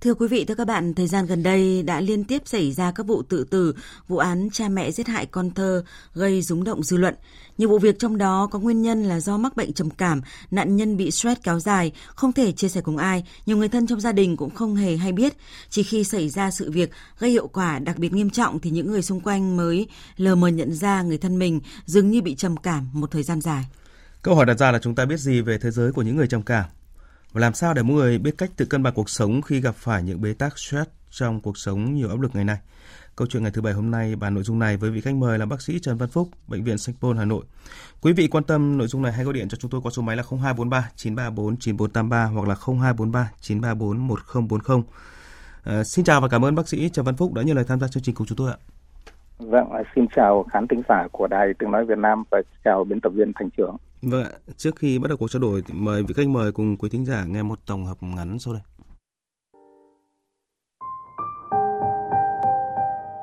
Thưa quý vị, thưa các bạn, thời gian gần đây đã liên tiếp xảy ra các vụ tự tử, vụ án cha mẹ giết hại con thơ gây rúng động dư luận. Nhiều vụ việc trong đó có nguyên nhân là do mắc bệnh trầm cảm, nạn nhân bị stress kéo dài, không thể chia sẻ cùng ai, nhiều người thân trong gia đình cũng không hề hay biết. Chỉ khi xảy ra sự việc gây hiệu quả đặc biệt nghiêm trọng thì những người xung quanh mới lờ mờ nhận ra người thân mình dường như bị trầm cảm một thời gian dài. Câu hỏi đặt ra là chúng ta biết gì về thế giới của những người trầm cảm? Và làm sao để mỗi người biết cách tự cân bằng cuộc sống khi gặp phải những bế tắc stress trong cuộc sống nhiều áp lực ngày nay? Câu chuyện ngày thứ bảy hôm nay bàn nội dung này với vị khách mời là bác sĩ Trần Văn Phúc, bệnh viện Sanh Pôn Hà Nội. Quý vị quan tâm nội dung này hãy gọi điện cho chúng tôi qua số máy là 0243 934 9483 hoặc là 0243 934 1040. À, xin chào và cảm ơn bác sĩ Trần Văn Phúc đã nhận lời tham gia chương trình cùng chúng tôi ạ. Vâng, xin chào khán thính giả của Đài Tiếng Nói Việt Nam và chào biên tập viên Thành Trưởng. Vâng ạ, trước khi bắt đầu cuộc trao đổi, mời vị khách mời cùng quý thính giả nghe một tổng hợp ngắn sau đây.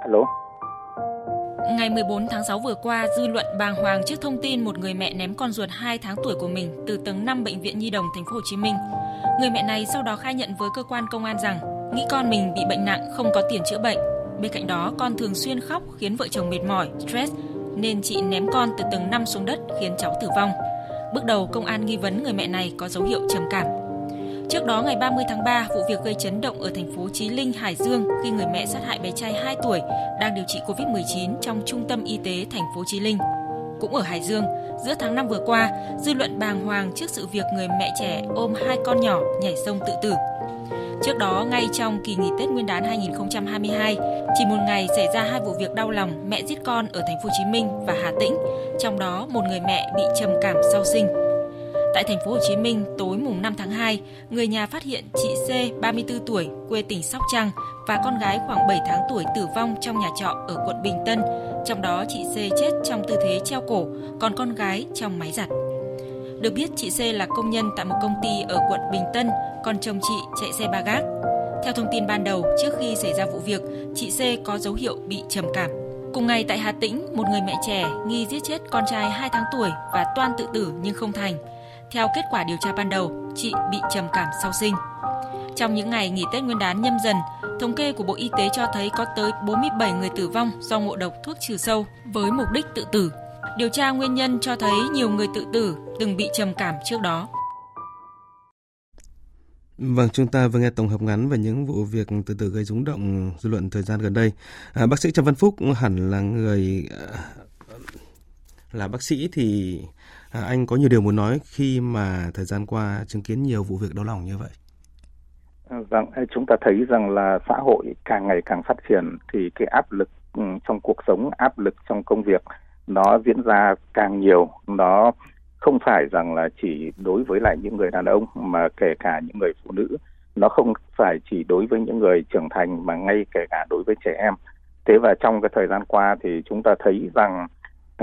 Alo. Ngày 14 tháng 6 vừa qua, dư luận bàng hoàng trước thông tin một người mẹ ném con ruột 2 tháng tuổi của mình từ tầng 5 bệnh viện Nhi đồng thành phố Hồ Chí Minh. Người mẹ này sau đó khai nhận với cơ quan công an rằng nghĩ con mình bị bệnh nặng không có tiền chữa bệnh. Bên cạnh đó, con thường xuyên khóc khiến vợ chồng mệt mỏi, stress nên chị ném con từ tầng 5 xuống đất khiến cháu tử vong. Bước đầu, công an nghi vấn người mẹ này có dấu hiệu trầm cảm. Trước đó ngày 30 tháng 3, vụ việc gây chấn động ở thành phố Chí Linh, Hải Dương khi người mẹ sát hại bé trai 2 tuổi đang điều trị Covid-19 trong trung tâm y tế thành phố Chí Linh. Cũng ở Hải Dương, giữa tháng 5 vừa qua, dư luận bàng hoàng trước sự việc người mẹ trẻ ôm hai con nhỏ nhảy sông tự tử. Trước đó, ngay trong kỳ nghỉ Tết Nguyên đán 2022, chỉ một ngày xảy ra hai vụ việc đau lòng mẹ giết con ở thành phố Hồ Chí Minh và Hà Tĩnh, trong đó một người mẹ bị trầm cảm sau sinh. Tại thành phố Hồ Chí Minh, tối mùng 5 tháng 2, người nhà phát hiện chị C, 34 tuổi, quê tỉnh Sóc Trăng và con gái khoảng 7 tháng tuổi tử vong trong nhà trọ ở quận Bình Tân, trong đó chị C chết trong tư thế treo cổ, còn con gái trong máy giặt. Được biết chị C là công nhân tại một công ty ở quận Bình Tân, còn chồng chị chạy xe ba gác. Theo thông tin ban đầu, trước khi xảy ra vụ việc, chị C có dấu hiệu bị trầm cảm. Cùng ngày tại Hà Tĩnh, một người mẹ trẻ nghi giết chết con trai 2 tháng tuổi và toan tự tử nhưng không thành. Theo kết quả điều tra ban đầu, chị bị trầm cảm sau sinh. Trong những ngày nghỉ Tết Nguyên đán nhâm dần, thống kê của Bộ Y tế cho thấy có tới 47 người tử vong do ngộ độc thuốc trừ sâu với mục đích tự tử. Điều tra nguyên nhân cho thấy nhiều người tự tử từng bị trầm cảm trước đó. Vâng, chúng ta vừa nghe tổng hợp ngắn về những vụ việc từ từ gây rúng động dư luận thời gian gần đây. À, bác sĩ Trần Văn Phúc hẳn là người à, là bác sĩ thì à, anh có nhiều điều muốn nói khi mà thời gian qua chứng kiến nhiều vụ việc đau lòng như vậy. Vâng, chúng ta thấy rằng là xã hội càng ngày càng phát triển thì cái áp lực ừ, trong cuộc sống, áp lực trong công việc nó diễn ra càng nhiều, nó không phải rằng là chỉ đối với lại những người đàn ông mà kể cả những người phụ nữ nó không phải chỉ đối với những người trưởng thành mà ngay kể cả đối với trẻ em. Thế và trong cái thời gian qua thì chúng ta thấy rằng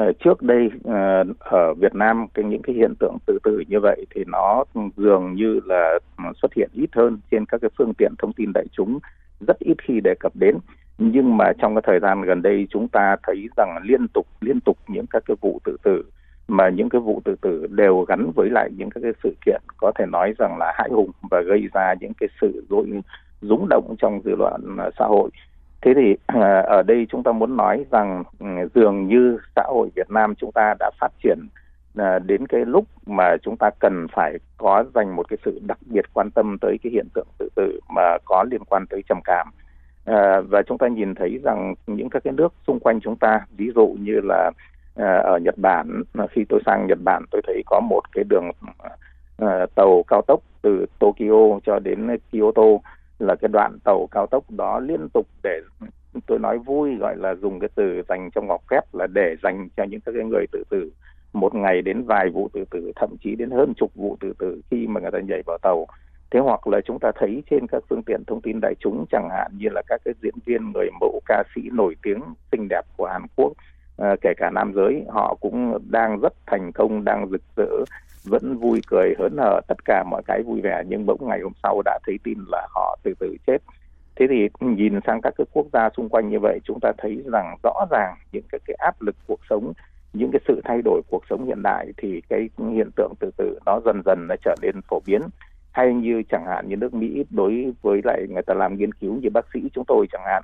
uh, trước đây uh, ở Việt Nam cái những cái hiện tượng tự tử như vậy thì nó dường như là xuất hiện ít hơn trên các cái phương tiện thông tin đại chúng rất ít khi đề cập đến nhưng mà trong cái thời gian gần đây chúng ta thấy rằng liên tục liên tục những các cái vụ tự tử, mà những cái vụ tự tử đều gắn với lại những cái sự kiện có thể nói rằng là hãi hùng và gây ra những cái sự rối, rúng động trong dư luận à, xã hội. Thế thì à, ở đây chúng ta muốn nói rằng ừ, dường như xã hội Việt Nam chúng ta đã phát triển à, đến cái lúc mà chúng ta cần phải có dành một cái sự đặc biệt quan tâm tới cái hiện tượng tự tử mà có liên quan tới trầm cảm à, và chúng ta nhìn thấy rằng những các cái nước xung quanh chúng ta ví dụ như là À, ở Nhật Bản khi tôi sang Nhật Bản tôi thấy có một cái đường à, tàu cao tốc từ Tokyo cho đến Kyoto là cái đoạn tàu cao tốc đó liên tục để tôi nói vui gọi là dùng cái từ dành trong ngọc phép là để dành cho những các cái người tự tử. Một ngày đến vài vụ tự tử thậm chí đến hơn chục vụ tự tử khi mà người ta nhảy vào tàu thế hoặc là chúng ta thấy trên các phương tiện thông tin đại chúng chẳng hạn như là các cái diễn viên người mẫu ca sĩ nổi tiếng xinh đẹp của Hàn Quốc à, kể cả nam giới họ cũng đang rất thành công đang rực rỡ vẫn vui cười hớn hở tất cả mọi cái vui vẻ. Nhưng bỗng ngày hôm sau đã thấy tin là họ từ từ chết. Thế thì nhìn sang các cái quốc gia xung quanh như vậy chúng ta thấy rằng rõ ràng những cái, cái áp lực cuộc sống những cái sự thay đổi cuộc sống hiện đại thì cái hiện tượng từ từ nó dần dần nó trở nên phổ biến hay như chẳng hạn như nước Mỹ đối với lại người ta làm nghiên cứu như bác sĩ chúng tôi chẳng hạn,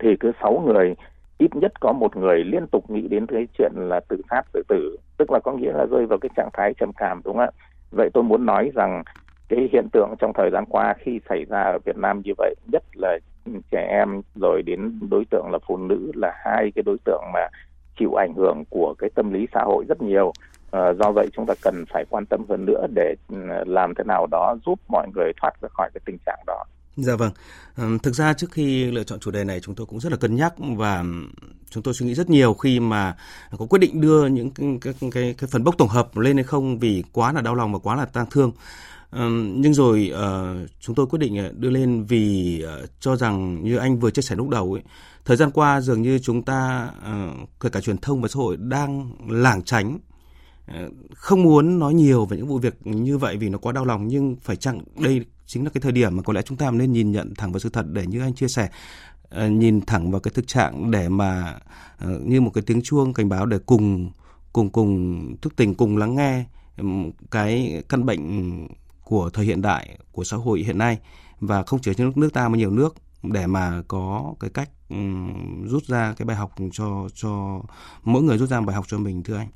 thì cứ sáu người, ít nhất có một người liên tục nghĩ đến cái chuyện là tự sát tự tử. Tức là có nghĩa là rơi vào cái trạng thái trầm cảm, đúng không ạ? Vậy tôi muốn nói rằng cái hiện tượng trong thời gian qua khi xảy ra ở Việt Nam như vậy, nhất là trẻ em rồi đến đối tượng là phụ nữ là hai cái đối tượng mà chịu ảnh hưởng của cái tâm lý xã hội rất nhiều. Ờ, do vậy chúng ta cần phải quan tâm hơn nữa để ừ, làm thế nào đó giúp mọi người thoát ra khỏi cái tình trạng đó Dạ vâng. Ừ, thực ra trước khi lựa chọn chủ đề này chúng tôi cũng rất là cân nhắc và chúng tôi suy nghĩ rất nhiều khi mà có quyết định đưa những cái cái cái, cái phần bốc tổng hợp lên hay không vì quá là đau lòng và quá là tang thương. Ừ, nhưng rồi ờ, chúng tôi quyết định ờ, đưa lên vì cho rằng như anh vừa chia sẻ lúc đầu ấy, thời gian qua dường như chúng ta kể cả truyền thông và xã hội đang lảng tránh Ờ, không muốn nói nhiều về những vụ việc như vậy vì nó quá đau lòng, nhưng phải chăng đây chính là cái thời điểm mà có lẽ chúng ta nên nhìn nhận thẳng vào sự thật để như anh chia sẻ ờ, nhìn thẳng vào cái thực trạng để mà ờ, như một cái tiếng chuông cảnh báo để cùng cùng cùng thức tỉnh cùng lắng nghe cái căn bệnh của thời hiện đại của xã hội hiện nay và không chỉ trong nước ta mà nhiều nước để mà có cái cách rút ra cái bài học cho cho, mỗi người rút ra bài học cho mình, thưa anh.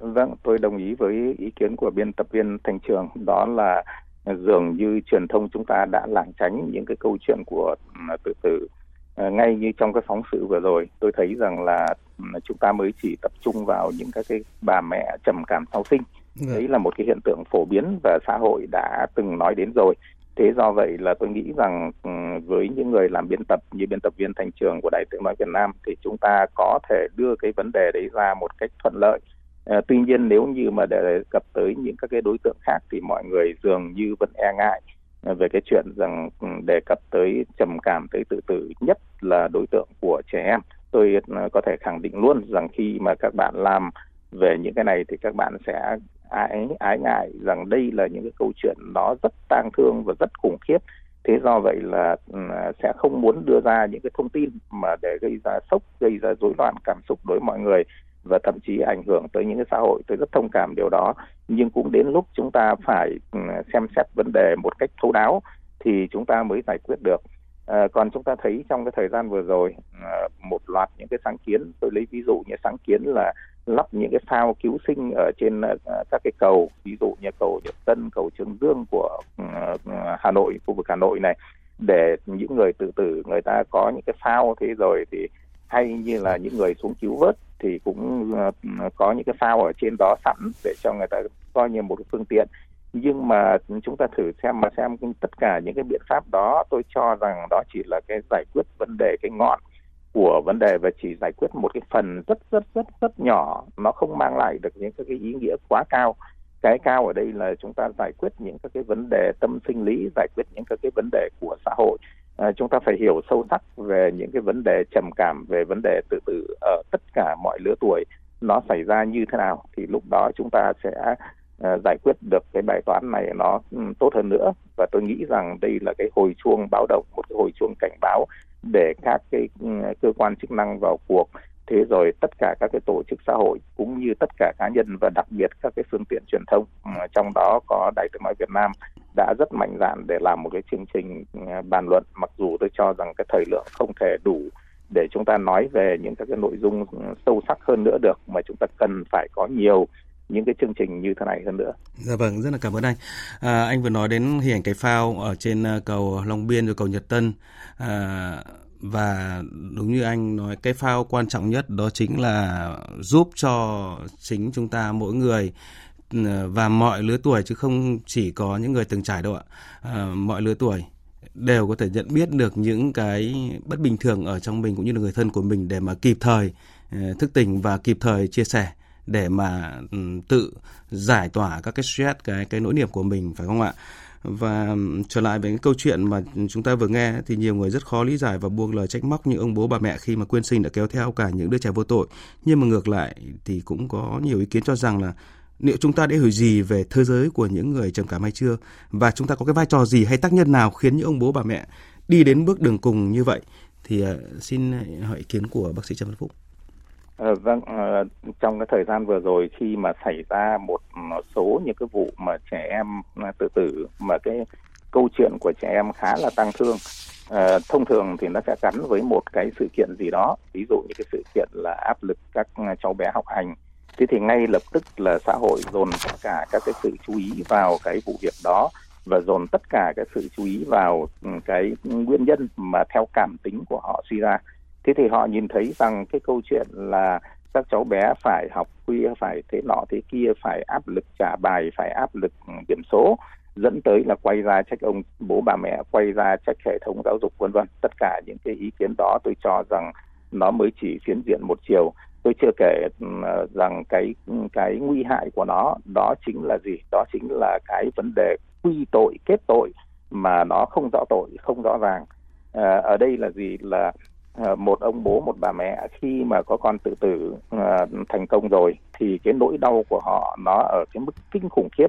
Vâng, tôi đồng ý với ý kiến của biên tập viên Thành Trường. Đó là dường như truyền thông chúng ta đã lảng tránh những cái câu chuyện của ừ, tự tử à, ngay như trong cái phóng sự vừa rồi. Tôi thấy rằng là ừ, chúng ta mới chỉ tập trung vào những các cái bà mẹ trầm cảm sau sinh. Ừ. đấy là một cái hiện tượng phổ biến và xã hội đã từng nói đến rồi. Thế do vậy là tôi nghĩ rằng với những người làm biên tập như biên tập viên thành trường của đài tiếng nói việt nam thì chúng ta có thể đưa cái vấn đề đấy ra một cách thuận lợi À, tuy nhiên nếu như mà để cập tới những các cái đối tượng khác thì mọi người dường như vẫn e ngại ờ, về cái chuyện rằng ừ, đề cập tới trầm cảm tới tự tử nhất là đối tượng của trẻ em. Tôi ờ, có thể khẳng định luôn rằng khi mà các bạn làm về những cái này thì các bạn sẽ ái ái ngại rằng đây là những cái câu chuyện nó rất tang thương và rất khủng khiếp. Thế do vậy là ừ, sẽ không muốn đưa ra những cái thông tin mà để gây ra sốc gây ra rối loạn cảm xúc đối với mọi người và thậm chí ảnh hưởng tới những cái xã hội. Tôi rất thông cảm điều đó. Nhưng cũng đến lúc chúng ta phải ừ, xem xét vấn đề một cách thấu đáo thì chúng ta mới giải quyết được. À, còn chúng ta thấy trong cái thời gian vừa rồi à, một loạt những cái sáng kiến tôi lấy ví dụ như sáng kiến là lắp những cái phao cứu sinh ở trên uh, các cái cầu ví dụ như cầu Nhật Tân cầu Trường Dương của uh, Hà Nội khu vực Hà Nội này để những người tự tử người ta có những cái phao thế rồi thì hay như là những người xuống cứu vớt thì cũng ờ, có những cái phao ở trên đó sẵn để cho người ta coi như một cái phương tiện. Nhưng mà chúng ta thử xem mà xem tất cả những cái biện pháp đó, tôi cho rằng đó chỉ là cái giải quyết vấn đề cái ngọn của vấn đề và chỉ giải quyết một cái phần rất rất rất rất nhỏ. Nó không mang lại được những cái ý nghĩa quá cao. Cái cao ở đây là chúng ta giải quyết những các cái vấn đề tâm sinh lý, giải quyết những các cái vấn đề của xã hội à, chúng ta phải hiểu sâu sắc về những cái vấn đề trầm cảm về vấn đề tự tử ở tất cả mọi lứa tuổi. Nó xảy ra như thế nào thì lúc đó chúng ta sẽ ờ, giải quyết được cái bài toán này nó ừ, tốt hơn nữa. Và tôi nghĩ rằng đây là cái hồi chuông báo động một cái hồi chuông cảnh báo để các cái ừ, cơ quan chức năng vào cuộc thế rồi tất cả các cái tổ chức xã hội cũng như tất cả cá nhân và đặc biệt các cái phương tiện truyền thông ừ, trong đó có đài tiếng nói Việt Nam đã rất mạnh dạn để làm một cái chương trình ừ, bàn luận mặc dù tôi cho rằng cái thời lượng không thể đủ để chúng ta nói về những các cái nội dung ừ, sâu sắc hơn nữa được mà chúng ta cần phải có nhiều những cái chương trình như thế này hơn nữa. Dạ vâng, rất là cảm ơn anh. À, anh vừa nói đến hình ảnh cái phao ở trên ờ, cầu Long Biên rồi cầu Nhật Tân. À, và đúng như anh nói cái phao quan trọng nhất đó chính là giúp cho chính chúng ta mỗi người ừ, và mọi lứa tuổi chứ không chỉ có những người từng trải đâu ạ. À, mọi lứa tuổi đều có thể nhận biết được những cái bất bình thường ở trong mình cũng như là người thân của mình để mà kịp thời ừ, thức tỉnh và kịp thời chia sẻ để mà ừ, tự giải tỏa các cái stress cái cái nỗi niềm của mình phải không ạ? Và trở lại với cái câu chuyện mà chúng ta vừa nghe thì nhiều người rất khó lý giải và buông lời trách móc những ông bố, bà mẹ khi mà quyên sinh đã kéo theo cả những đứa trẻ vô tội. Nhưng mà ngược lại thì cũng có nhiều ý kiến cho rằng là liệu chúng ta đã hiểu gì về thế giới của những người trầm cảm hay chưa và chúng ta có cái vai trò gì hay tác nhân nào khiến những ông bố, bà mẹ đi đến bước đường cùng như vậy thì ờ, xin ờ, hỏi ý kiến của bác sĩ Trần Văn Phúc. À, vâng, à, trong cái thời gian vừa rồi khi mà xảy ra một số những cái vụ mà trẻ em à, tự tử mà cái câu chuyện của trẻ em khá là tăng thương. À, thông thường thì nó sẽ gắn với một cái sự kiện gì đó, ví dụ như cái sự kiện là áp lực các à, cháu bé học hành. Thế thì ngay lập tức là xã hội dồn tất cả các cái sự chú ý vào cái vụ việc đó và dồn tất cả cái sự chú ý vào ừ, cái nguyên nhân mà theo cảm tính của họ suy ra thế thì họ nhìn thấy rằng cái câu chuyện là các cháu bé phải học khuya, phải thế nọ thế kia, phải áp lực trả bài, phải áp lực điểm số, dẫn tới là quay ra trách ông bố bà mẹ, quay ra trách hệ thống giáo dục, vân vân. Tất cả những cái ý kiến đó tôi cho rằng nó mới chỉ phiến diện một chiều. Tôi chưa kể ừ, rằng cái cái nguy hại của nó, đó chính là gì? Đó chính là cái vấn đề quy tội, kết tội mà nó không rõ tội, không rõ ràng. Ờ, ở đây là gì? Là một ông bố một bà mẹ khi mà có con tự tử uh, thành công rồi thì cái nỗi đau của họ nó ở cái mức kinh khủng khiếp.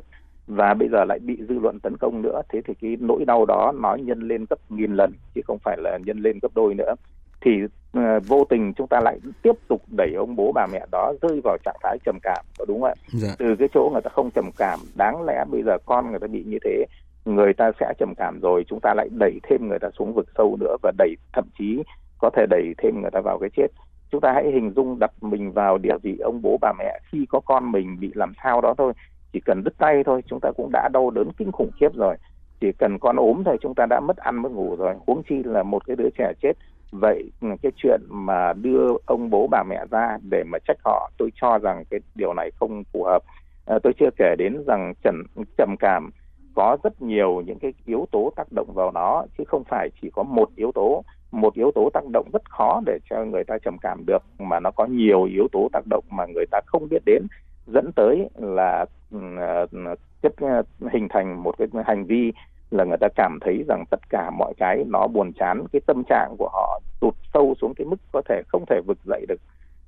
Và bây giờ lại bị dư luận tấn công nữa. Thế thì cái nỗi đau đó nó nhân lên gấp nghìn lần chứ không phải là nhân lên gấp đôi nữa. Thì uh, vô tình chúng ta lại tiếp tục đẩy ông bố bà mẹ đó rơi vào trạng thái trầm cảm có đúng không ạ? Dạ. từ cái chỗ người ta không trầm cảm đáng lẽ bây giờ con người ta bị như thế người ta sẽ trầm cảm rồi chúng ta lại đẩy thêm người ta xuống vực sâu nữa và đẩy thậm chí có thể đẩy thêm người ta vào cái chết. Chúng ta hãy hình dung đặt mình vào địa vị ông bố bà mẹ khi có con mình bị làm sao đó thôi. Chỉ cần đứt tay thôi chúng ta cũng đã đau đớn kinh khủng khiếp rồi. Chỉ cần con ốm thôi chúng ta đã mất ăn mất ngủ rồi. Huống chi là một cái đứa trẻ chết. Vậy cái chuyện mà đưa ông bố bà mẹ ra để mà trách họ tôi cho rằng cái điều này không phù hợp. À, tôi chưa kể đến rằng trầm trầm cảm có rất nhiều những cái yếu tố tác động vào nó chứ không phải chỉ có một yếu tố một yếu tố tác động rất khó để cho người ta trầm cảm được, mà nó có nhiều yếu tố tác động mà người ta không biết đến, dẫn tới là ừ, à, chất à, hình thành một cái hành vi là người ta cảm thấy rằng tất cả mọi cái nó buồn chán, cái tâm trạng của họ tụt sâu xuống cái mức có thể không thể vực dậy được.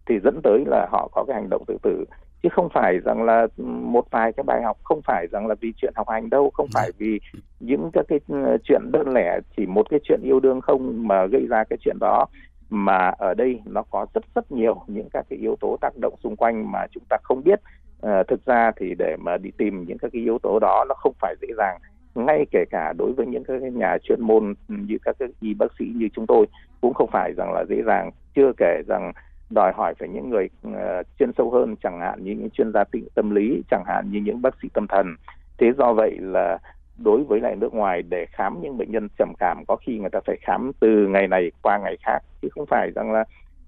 Thì dẫn tới là họ có cái hành động tự tử chứ không phải rằng là một vài cái bài học không phải rằng là vì chuyện học hành đâu không phải vì những các cái ừ, chuyện đơn lẻ chỉ một cái chuyện yêu đương không mà gây ra cái chuyện đó. Mà ở đây nó có rất rất nhiều những các cái yếu tố tác động xung quanh mà chúng ta không biết. À, thực ra thì để mà đi tìm những các cái yếu tố đó nó không phải dễ dàng. Ngay kể cả đối với những các nhà chuyên môn như các cái y bác sĩ như chúng tôi cũng không phải rằng là dễ dàng. Chưa kể rằng đòi hỏi phải những người uh, chuyên sâu hơn chẳng hạn như những chuyên gia tâm lý chẳng hạn như những bác sĩ tâm thần. Thế do vậy là đối với lại nước ngoài để khám những bệnh nhân trầm cảm có khi người ta phải khám từ ngày này qua ngày khác chứ không phải rằng là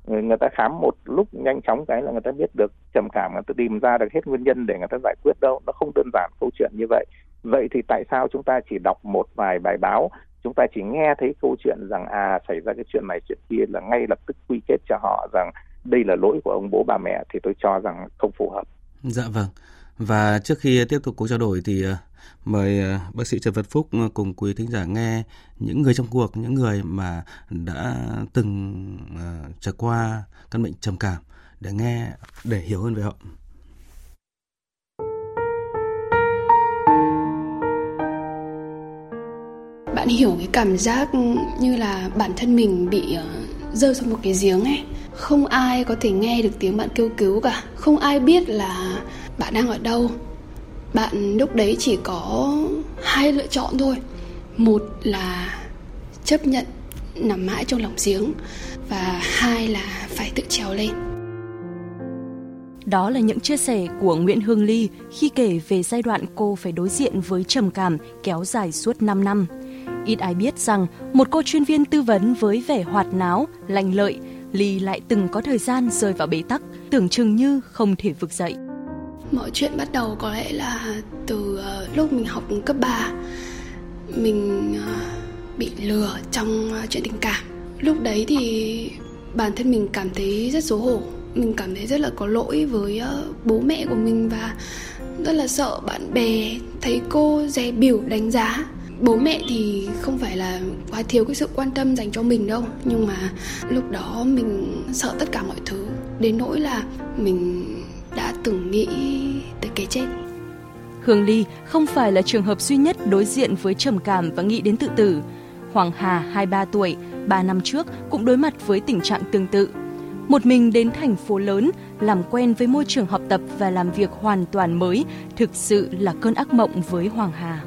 ờ, người ta khám một lúc nhanh chóng cái là người ta biết được trầm cảm người ta tìm ra được hết nguyên nhân để người ta giải quyết đâu. Nó không đơn giản câu chuyện như vậy. Vậy thì tại sao chúng ta chỉ đọc một vài bài báo chúng ta chỉ nghe thấy câu chuyện rằng à xảy ra cái chuyện này chuyện kia là ngay lập tức quy kết cho họ rằng đây là lỗi của ông bố bà mẹ thì tôi cho rằng không phù hợp. Dạ vâng. Và trước khi tiếp tục cuộc trao đổi thì ờ, mời ờ, bác sĩ Trần Văn Phúc ờ, cùng quý thính giả nghe những người trong cuộc, những người mà đã từng trải qua căn bệnh trầm cảm để nghe để hiểu hơn về họ. Bạn hiểu cái cảm giác như là bản thân mình bị rơi xuống một cái giếng ấy, không ai có thể nghe được tiếng bạn kêu cứu cả. Không ai biết là bạn đang ở đâu. Bạn lúc đấy chỉ có hai lựa chọn thôi. Một là chấp nhận nằm mãi trong lòng giếng và hai là phải tự trèo lên. Đó là những chia sẻ của Nguyễn Hương Ly khi kể về giai đoạn cô phải đối diện với trầm cảm kéo dài suốt 5 năm. Ít ai biết rằng một cô chuyên viên tư vấn với vẻ hoạt náo, lành lợi Ly lại từng có thời gian rơi vào bế tắc, tưởng chừng như không thể vực dậy. Mọi chuyện bắt đầu có lẽ là từ ờ, lúc mình học cấp 3 Mình ờ, bị lừa trong ờ, chuyện tình cảm Lúc đấy thì bản thân mình cảm thấy rất xấu hổ Mình cảm thấy rất là có lỗi với bố mẹ của mình Và rất là sợ bạn bè thấy cô dè biểu đánh giá bố mẹ thì không phải là quá thiếu cái sự quan tâm dành cho mình đâu nhưng mà lúc đó mình sợ tất cả mọi thứ đến nỗi là mình đã từng nghĩ tới cái chết Hương Ly không phải là trường hợp duy nhất đối diện với trầm cảm và nghĩ đến tự tử. Hoàng Hà 23 tuổi, 3 năm trước cũng đối mặt với tình trạng tương tự. Một mình đến thành phố lớn, làm quen với môi trường học tập và làm việc hoàn toàn mới, thực sự là cơn ác mộng với Hoàng Hà.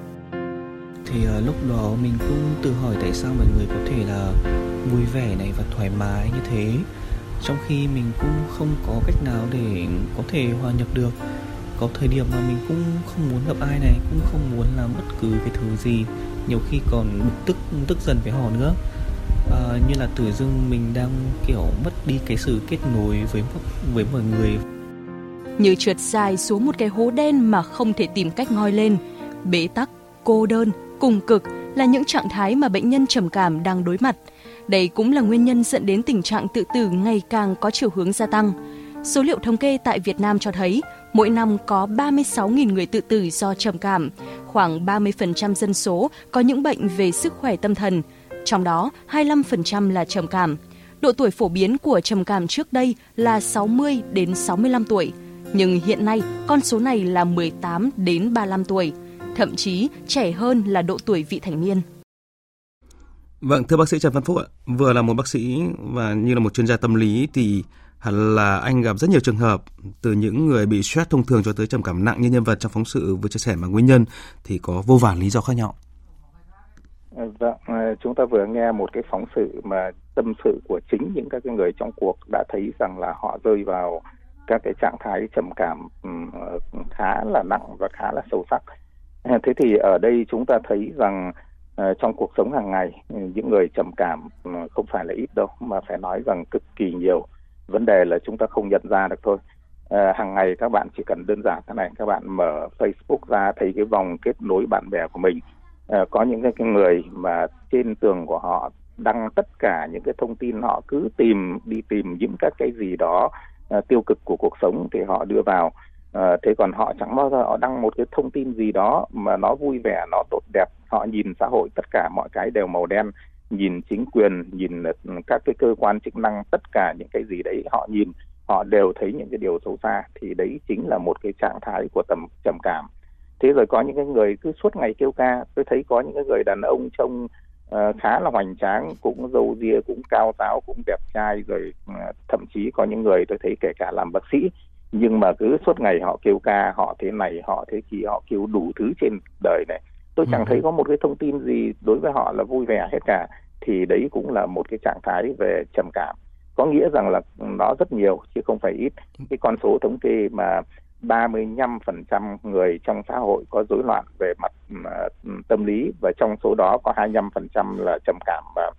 Thì uh, lúc đó mình cũng tự hỏi tại sao mọi người có thể là vui vẻ này và thoải mái như thế. Trong khi mình cũng không có cách nào để có thể hòa nhập được. Có thời điểm mà mình cũng không muốn gặp ai này cũng không muốn làm bất cứ cái thứ gì. Nhiều khi còn bực tức tức dần với họ nữa. À, như là tự dưng mình đang kiểu mất đi cái sự kết nối với với mọi người. Như trượt dài xuống một cái hố đen mà không thể tìm cách ngoi lên bế tắc cô đơn cùng cực là những trạng thái mà bệnh nhân trầm cảm đang đối mặt đây cũng là nguyên nhân dẫn đến tình trạng tự tử ngày càng có chiều hướng gia tăng. Số liệu thống kê tại Việt Nam cho thấy, mỗi năm có 36.000 người tự tử do trầm cảm, khoảng 30% dân số có những bệnh về sức khỏe tâm thần, trong đó 25% là trầm cảm. Độ tuổi phổ biến của trầm cảm trước đây là 60 đến 65 tuổi, nhưng hiện nay con số này là 18 đến 35 tuổi, thậm chí trẻ hơn là độ tuổi vị thành niên. Vâng, thưa bác sĩ Trần Văn Phúc ạ, vừa là một bác sĩ và như là một chuyên gia tâm lý thì hẳn là anh gặp rất nhiều trường hợp từ những người bị stress thông thường cho tới trầm cảm nặng như nhân vật trong phóng sự vừa chia sẻ mà nguyên nhân thì có vô vàn lý do khác nhau. Vâng, chúng ta vừa nghe một cái phóng sự mà tâm sự của chính những các cái người trong cuộc đã thấy rằng là họ rơi vào các cái trạng thái trầm cảm khá là nặng và khá là sâu sắc. Thế thì ở đây chúng ta thấy rằng ờ, trong cuộc sống hàng ngày ừ, những người trầm cảm ừ, không phải là ít đâu mà phải nói rằng cực kỳ nhiều vấn đề là chúng ta không nhận ra được thôi. À, hàng ngày các bạn chỉ cần đơn giản thế này các bạn mở Facebook ra thấy cái vòng kết nối bạn bè của mình à, có những cái, cái người mà trên tường của họ đăng tất cả những cái thông tin họ cứ tìm đi tìm những các cái gì đó à, tiêu cực của cuộc sống thì họ đưa vào à, thế còn họ chẳng bao giờ họ đăng một cái thông tin gì đó mà nó vui vẻ nó tốt đẹp. Họ nhìn xã hội tất cả mọi cái đều màu đen. Nhìn chính quyền nhìn các cái cơ quan chức năng tất cả những cái gì đấy họ nhìn họ đều thấy những cái điều xấu xa. Thì đấy chính là một cái trạng thái của tầm trầm cảm. Thế rồi có những cái người cứ suốt ngày kêu ca. Tôi thấy có những cái người đàn ông trông uh, khá là hoành tráng cũng râu ria cũng cao giáo cũng đẹp trai rồi uh, thậm chí có những người tôi thấy kể cả làm bác sĩ nhưng mà cứ suốt ngày họ kêu ca họ thế này họ thế kia họ kêu đủ thứ trên đời này. Tôi chẳng ừ. thấy có một cái thông tin gì đối với họ là vui vẻ hết cả. Thì đấy cũng là một cái trạng thái về trầm cảm. Có nghĩa rằng là nó rất nhiều chứ không phải ít. Cái con số thống kê mà 35% người trong xã hội có rối loạn về mặt uh, tâm lý và trong số đó có 25% là trầm cảm và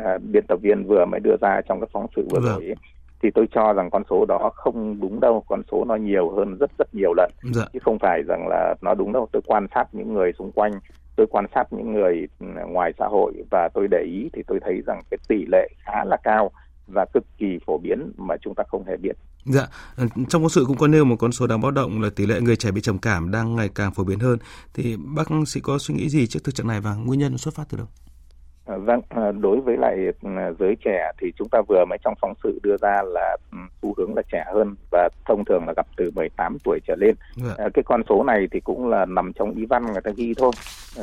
uh, biên tập viên vừa mới đưa ra trong cái phóng sự vừa vâng. rồi ấy thì tôi cho rằng con số đó không đúng đâu con số nó nhiều hơn rất rất nhiều lần dạ. chứ không phải rằng là nó đúng đâu tôi quan sát những người xung quanh tôi quan sát những người ừ, ngoài xã hội và tôi để ý thì tôi thấy rằng cái tỷ lệ khá là cao và cực kỳ phổ biến mà chúng ta không hề biết. Dạ, ờ, trong phóng sự cũng có nêu một con số đáng báo động là tỷ lệ người trẻ bị trầm cảm đang ngày càng phổ biến hơn. Thì bác sĩ có suy nghĩ gì trước thực trạng này và nguyên nhân xuất phát từ đâu? À, vâng, à, đối với lại ừ, giới trẻ thì chúng ta vừa mới trong phóng sự đưa ra là ừ, xu hướng là trẻ hơn và thông thường là gặp từ 18 tuổi trở lên. Dạ. Cái con số này thì cũng là nằm trong ý văn người ta ghi thôi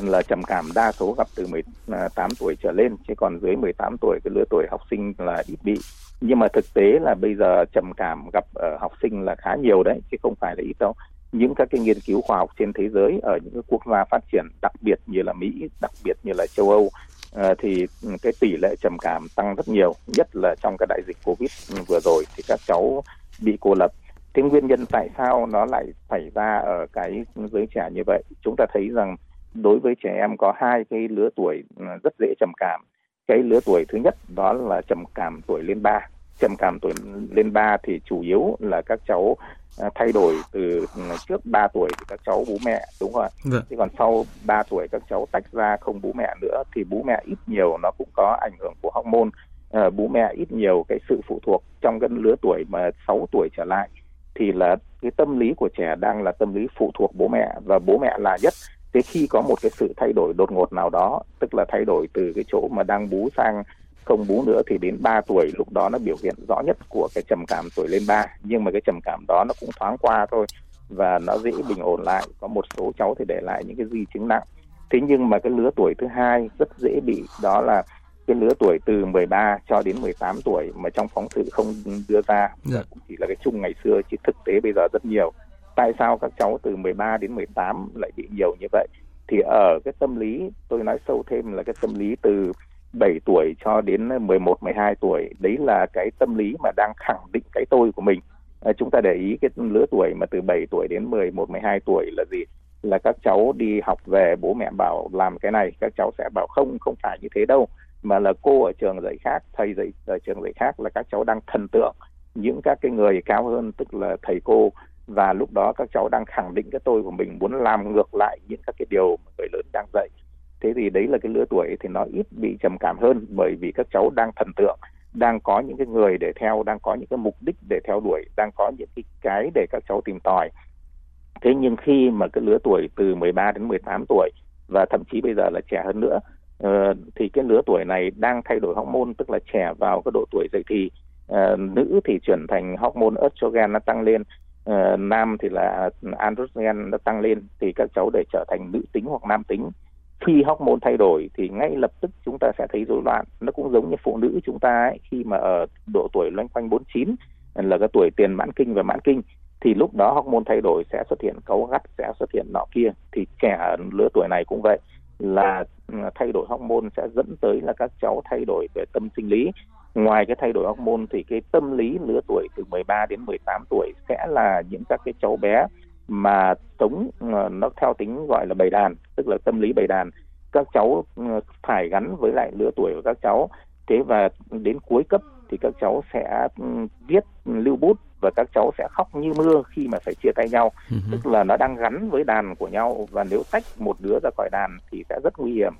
là trầm cảm đa số gặp từ 18 tuổi trở lên chứ còn dưới 18 tuổi cái lứa tuổi học sinh là ít bị. Nhưng mà thực tế là bây giờ trầm cảm gặp ở học sinh là khá nhiều đấy chứ không phải là ít đâu những các cái nghiên cứu khoa học trên thế giới ở những cái quốc gia phát triển đặc biệt như là Mỹ, đặc biệt như là châu Âu Ờ, thì cái tỷ lệ trầm cảm tăng rất nhiều, nhất là trong cái đại dịch covid vừa rồi thì các cháu bị cô lập. Thế nguyên nhân tại sao nó lại xảy ra ở cái giới trẻ như vậy? Chúng ta thấy rằng đối với trẻ em có hai cái lứa tuổi ừ, rất dễ trầm cảm. Cái lứa tuổi thứ nhất đó là trầm cảm tuổi lên ba trầm cảm tuổi lên ba thì chủ yếu là các cháu À, thay đổi từ trước 3 tuổi thì các cháu bú mẹ đúng không ạ? Vâng. Thì còn sau 3 tuổi các cháu tách ra không bú mẹ nữa thì bú mẹ ít nhiều nó cũng có ảnh hưởng của hormone à, bú mẹ ít nhiều cái sự phụ thuộc trong cái lứa tuổi mà 6 tuổi trở lại thì là cái tâm lý của trẻ đang là tâm lý phụ thuộc bố mẹ và bố mẹ là nhất thế khi có một cái sự thay đổi đột ngột nào đó tức là thay đổi từ cái chỗ mà đang bú sang không bú nữa thì đến 3 tuổi lúc đó nó biểu hiện rõ nhất của cái trầm cảm tuổi lên 3 nhưng mà cái trầm cảm đó nó cũng thoáng qua thôi và nó dễ bình ổn lại. Có một số cháu thì để lại những cái di chứng nặng. Thế nhưng mà cái lứa tuổi thứ hai rất dễ bị. Đó là cái lứa tuổi từ 13 cho đến 18 tuổi mà trong phóng sự không đưa ra. Dạ. cũng chỉ là cái chung ngày xưa chứ thực tế bây giờ rất nhiều. Tại sao các cháu từ 13 đến 18 lại bị nhiều như vậy? Thì ở cái tâm lý tôi nói sâu thêm là cái tâm lý từ 7 tuổi cho đến 11 12 tuổi. Đấy là cái tâm lý mà đang khẳng định cái tôi của mình. À, chúng ta để ý cái lứa tuổi mà từ 7 tuổi đến 11 12 tuổi là gì? Là các cháu đi học về bố mẹ bảo làm cái này các cháu sẽ bảo không không phải như thế đâu. Mà là cô ở trường dạy khác thầy dạy ở trường dạy khác là các cháu đang thần tượng những các cái người cao hơn tức là thầy cô. Và lúc đó các cháu đang khẳng định cái tôi của mình muốn làm ngược lại những các cái điều mà người lớn đang dạy thế thì đấy là cái lứa tuổi thì nó ít bị trầm cảm hơn bởi vì các cháu đang thần tượng, đang có những cái người để theo, đang có những cái mục đích để theo đuổi, đang có những cái cái để các cháu tìm tòi. Thế nhưng khi mà cái lứa tuổi từ 13 đến 18 tuổi và thậm chí bây giờ là trẻ hơn nữa ờ, thì cái lứa tuổi này đang thay đổi hormone, tức là trẻ vào cái độ tuổi dậy thì ờ, nữ thì chuyển thành hormone estrogen nó tăng lên ờ, nam thì là androgen nó tăng lên, thì các cháu để trở thành nữ tính hoặc nam tính khi hormone thay đổi thì ngay lập tức chúng ta sẽ thấy rối loạn. Nó cũng giống như phụ nữ chúng ta ấy, khi mà ở độ tuổi loanh quanh 49 là cái tuổi tiền mãn kinh và mãn kinh thì lúc đó hormone thay đổi sẽ xuất hiện cấu gắt sẽ xuất hiện nọ kia. Thì trẻ ở lứa tuổi này cũng vậy là ừ, thay đổi hormone sẽ dẫn tới là các cháu thay đổi về tâm sinh lý. Ngoài cái thay đổi hormone thì cái tâm lý lứa tuổi từ 13 đến 18 tuổi sẽ là những các cái cháu bé mà sống ừ, nó theo tính gọi là bầy đàn tức là tâm lý bầy đàn. Các cháu ừ, phải gắn với lại lứa tuổi của các cháu. Thế và đến cuối cấp thì các cháu sẽ viết lưu bút và các cháu sẽ khóc như mưa khi mà phải chia tay nhau. Uh-huh. tức là nó đang gắn với đàn của nhau và nếu tách một đứa ra khỏi đàn thì sẽ rất nguy hiểm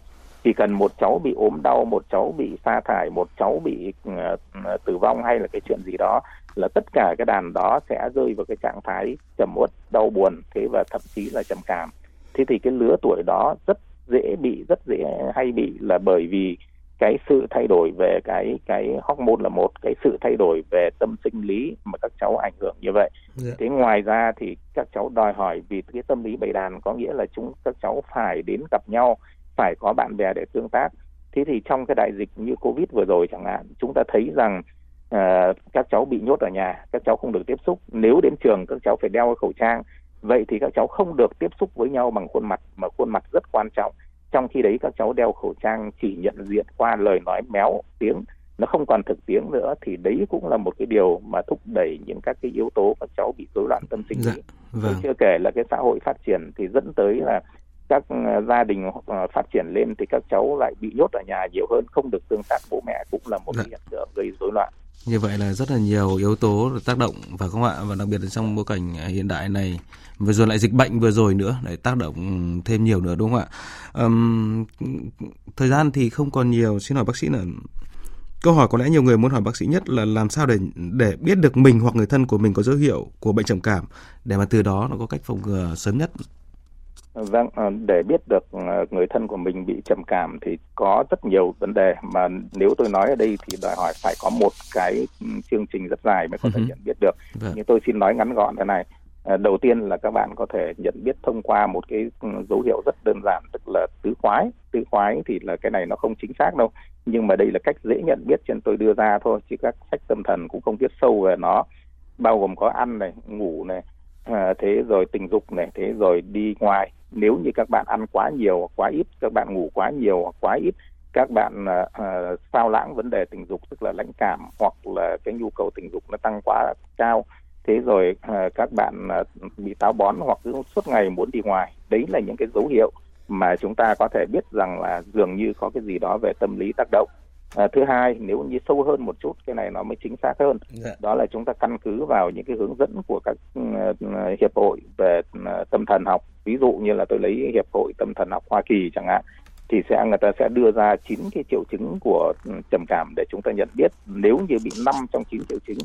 chỉ cần một cháu bị ốm đau một cháu bị sa thải một cháu bị uh, tử vong hay là cái chuyện gì đó là tất cả cái đàn đó sẽ rơi vào cái trạng thái trầm uất đau buồn thế và thậm chí là trầm cảm thế thì cái lứa tuổi đó rất dễ bị rất dễ hay bị là bởi vì cái sự thay đổi về cái cái hormone là một cái sự thay đổi về tâm sinh lý mà các cháu ảnh hưởng như vậy yeah. Dạ. thế ngoài ra thì các cháu đòi hỏi vì cái tâm lý bầy đàn có nghĩa là chúng các cháu phải đến gặp nhau phải có bạn bè để tương tác thế thì trong cái đại dịch như covid vừa rồi chẳng hạn chúng ta thấy rằng uh, các cháu bị nhốt ở nhà các cháu không được tiếp xúc nếu đến trường các cháu phải đeo khẩu trang vậy thì các cháu không được tiếp xúc với nhau bằng khuôn mặt mà khuôn mặt rất quan trọng trong khi đấy các cháu đeo khẩu trang chỉ nhận diện qua lời nói méo tiếng nó không còn thực tiếng nữa thì đấy cũng là một cái điều mà thúc đẩy những các cái yếu tố các cháu bị rối loạn tâm sinh lý. Dạ, vâng. chưa kể là cái xã hội phát triển thì dẫn tới là các ờ, gia đình ờ, phát triển lên thì các cháu lại bị nhốt ở nhà nhiều hơn, không được tương tác bố mẹ cũng là một dạ. hiện tượng gây rối loạn. Như vậy là rất là nhiều yếu tố tác động và không ạ và đặc biệt là trong bối cảnh hiện đại này vừa rồi lại dịch bệnh vừa rồi nữa lại tác động thêm nhiều nữa đúng không ạ? Um, thời gian thì không còn nhiều xin hỏi bác sĩ là câu hỏi có lẽ nhiều người muốn hỏi bác sĩ nhất là làm sao để để biết được mình hoặc người thân của mình có dấu hiệu của bệnh trầm cảm để mà từ đó nó có cách phòng ngừa sớm nhất Vâng, ờ, để biết được ờ, người thân của mình bị trầm cảm thì có rất nhiều vấn đề mà nếu tôi nói ở đây thì đòi hỏi phải có một cái ừ, chương trình rất dài mới có thể nhận biết được. Vâng. Nhưng tôi xin nói ngắn gọn thế này. Ờ, đầu tiên là các bạn có thể nhận biết thông qua một cái ừ, dấu hiệu rất đơn giản tức là tứ khoái. Tứ khoái thì là cái này nó không chính xác đâu, nhưng mà đây là cách dễ nhận biết trên tôi đưa ra thôi chứ các sách tâm thần cũng không viết sâu về nó. Bao gồm có ăn này, ngủ này, à, thế rồi tình dục này, thế rồi đi ngoài. Nếu như các bạn ăn quá nhiều hoặc quá ít các bạn ngủ quá nhiều hoặc quá ít các bạn uh, sao lãng vấn đề tình dục tức là lãnh cảm hoặc là cái nhu cầu tình dục nó tăng quá cao. Thế rồi uh, các bạn uh, bị táo bón hoặc cứ suốt ngày muốn đi ngoài. Đấy là những cái dấu hiệu mà chúng ta có thể biết rằng là dường như có cái gì đó về tâm lý tác động. À, thứ hai nếu như sâu hơn một chút cái này nó mới chính xác hơn. Dạ. đó là chúng ta căn cứ vào những cái hướng dẫn của các uh, hiệp hội về uh, tâm thần học. Ví dụ như là tôi lấy hiệp hội tâm thần học Hoa Kỳ chẳng hạn thì sẽ người ta sẽ đưa ra chín cái triệu chứng của trầm cảm để chúng ta nhận biết. Nếu như bị năm trong chín triệu chứng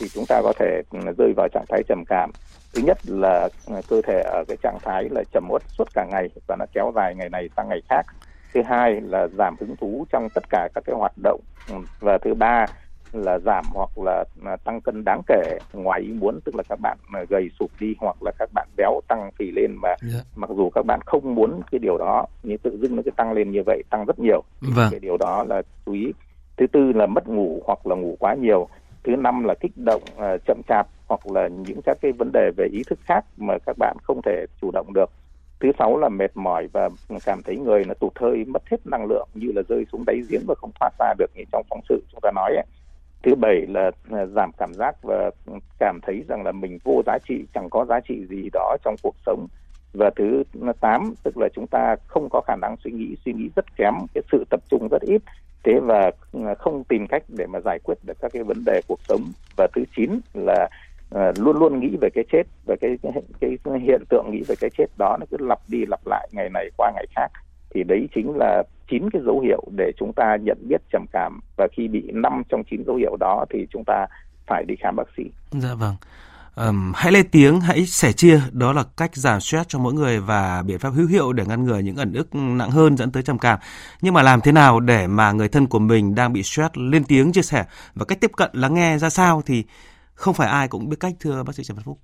thì chúng ta có thể rơi vào trạng thái trầm cảm. Thứ nhất là cơ thể ở cái trạng thái là trầm uất suốt cả ngày và nó kéo dài ngày này sang ngày khác thứ hai là giảm hứng thú trong tất cả các cái hoạt động và thứ ba là giảm hoặc là tăng cân đáng kể ngoài ý muốn tức là các bạn gầy sụp đi hoặc là các bạn béo tăng phì lên mà yeah. Dạ. mặc dù các bạn không muốn cái điều đó nhưng tự dưng nó cứ tăng lên như vậy tăng rất nhiều vâng. cái điều đó là chú ý thứ tư là mất ngủ hoặc là ngủ quá nhiều thứ năm là kích động uh, chậm chạp hoặc là những các cái vấn đề về ý thức khác mà các bạn không thể chủ động được thứ sáu là mệt mỏi và cảm thấy người nó tụt hơi, mất hết năng lượng như là rơi xuống đáy giếng và không thoát ra được như trong phóng sự chúng ta nói ấy. thứ bảy là à, giảm cảm giác và cảm thấy rằng là mình vô giá trị, chẳng có giá trị gì đó trong cuộc sống. Và thứ tám, tức là chúng ta không có khả năng suy nghĩ suy nghĩ rất kém, cái sự tập trung rất ít. Thế và à, không tìm cách để mà giải quyết được các cái vấn đề cuộc sống. Và thứ chín là Ờ, luôn luôn nghĩ về cái chết về cái, cái cái hiện tượng nghĩ về cái chết đó nó cứ lặp đi lặp lại ngày này qua ngày khác thì đấy chính là chín cái dấu hiệu để chúng ta nhận biết trầm cảm và khi bị năm trong chín dấu hiệu đó thì chúng ta phải đi khám bác sĩ. Dạ vâng. Um, hãy lên tiếng, hãy sẻ chia, đó là cách giảm stress cho mỗi người và biện pháp hữu hiệu để ngăn ngừa những ẩn ức nặng hơn dẫn tới trầm cảm. Nhưng mà làm thế nào để mà người thân của mình đang bị stress lên tiếng chia sẻ và cách tiếp cận lắng nghe ra sao thì không phải ai cũng biết cách thưa bác sĩ Trần Văn Phúc.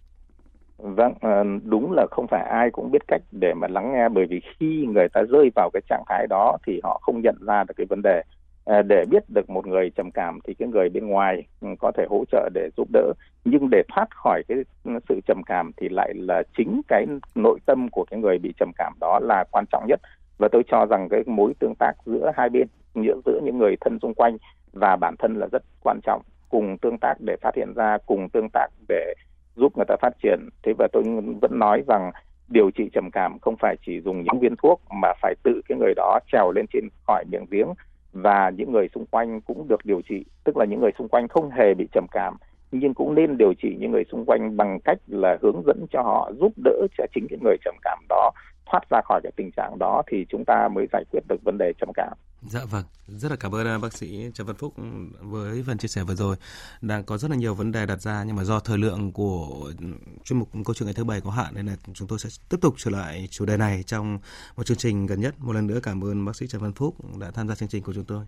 Vâng, ờ, đúng là không phải ai cũng biết cách để mà lắng nghe bởi vì khi người ta rơi vào cái trạng thái đó thì họ không nhận ra được cái vấn đề. Ờ, để biết được một người trầm cảm thì cái người bên ngoài ừ, có thể hỗ trợ để giúp đỡ nhưng để thoát khỏi cái ừ, sự trầm cảm thì lại là chính cái nội tâm của cái người bị trầm cảm đó là quan trọng nhất và tôi cho rằng cái mối tương tác giữa hai bên giữa những người thân xung quanh và bản thân là rất quan trọng cùng tương tác để phát hiện ra, cùng tương tác để giúp người ta phát triển thế và tôi vẫn nói rằng điều trị trầm cảm không phải chỉ dùng những viên thuốc mà phải tự cái người đó trèo lên trên khỏi miệng giếng và những người xung quanh cũng được điều trị tức là những người xung quanh không hề bị trầm cảm, nhưng cũng nên điều trị những người xung quanh bằng cách là hướng dẫn cho họ, giúp đỡ cho chính cái người trầm cảm đó thoát ra khỏi cái tình trạng đó thì chúng ta mới giải quyết được vấn đề trầm cảm. Dạ vâng, rất là cảm ơn à, bác sĩ Trần Văn Phúc với phần chia sẻ vừa rồi. Đang có rất là nhiều vấn đề đặt ra nhưng mà do thời lượng của chuyên mục câu chuyện ngày thứ bảy có hạn nên là chúng tôi sẽ tiếp tục trở lại chủ đề này trong một chương trình gần nhất. Một lần nữa cảm ơn bác sĩ Trần Văn Phúc đã tham gia chương trình của chúng tôi.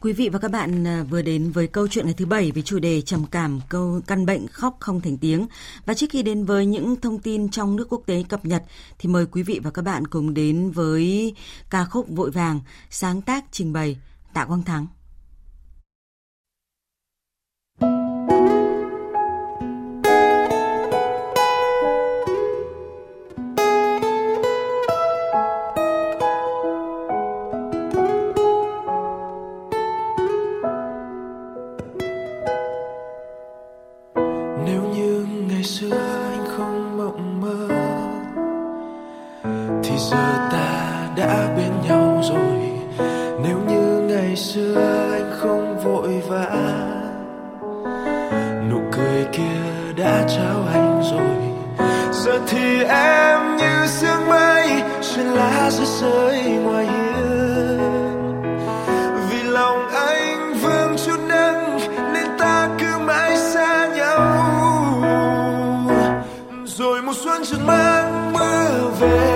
Quý vị và các bạn à, vừa đến với câu chuyện ngày thứ bảy với chủ đề trầm cảm, câu căn bệnh khóc không thành tiếng. Và trước khi đến với những thông tin trong nước quốc tế cập nhật, thì mời quý vị và các bạn cùng đến với ca khúc Vội vàng, sáng tác trình bày Tạ Quang Thắng. Đã trao anh rồi. Giờ thì em như sương mây, trên lá rơi rơi ngoài hiên. Vì lòng anh vương chút nắng, nên ta cứ mãi xa nhau. Rồi mùa xuân chẳng mang mưa về.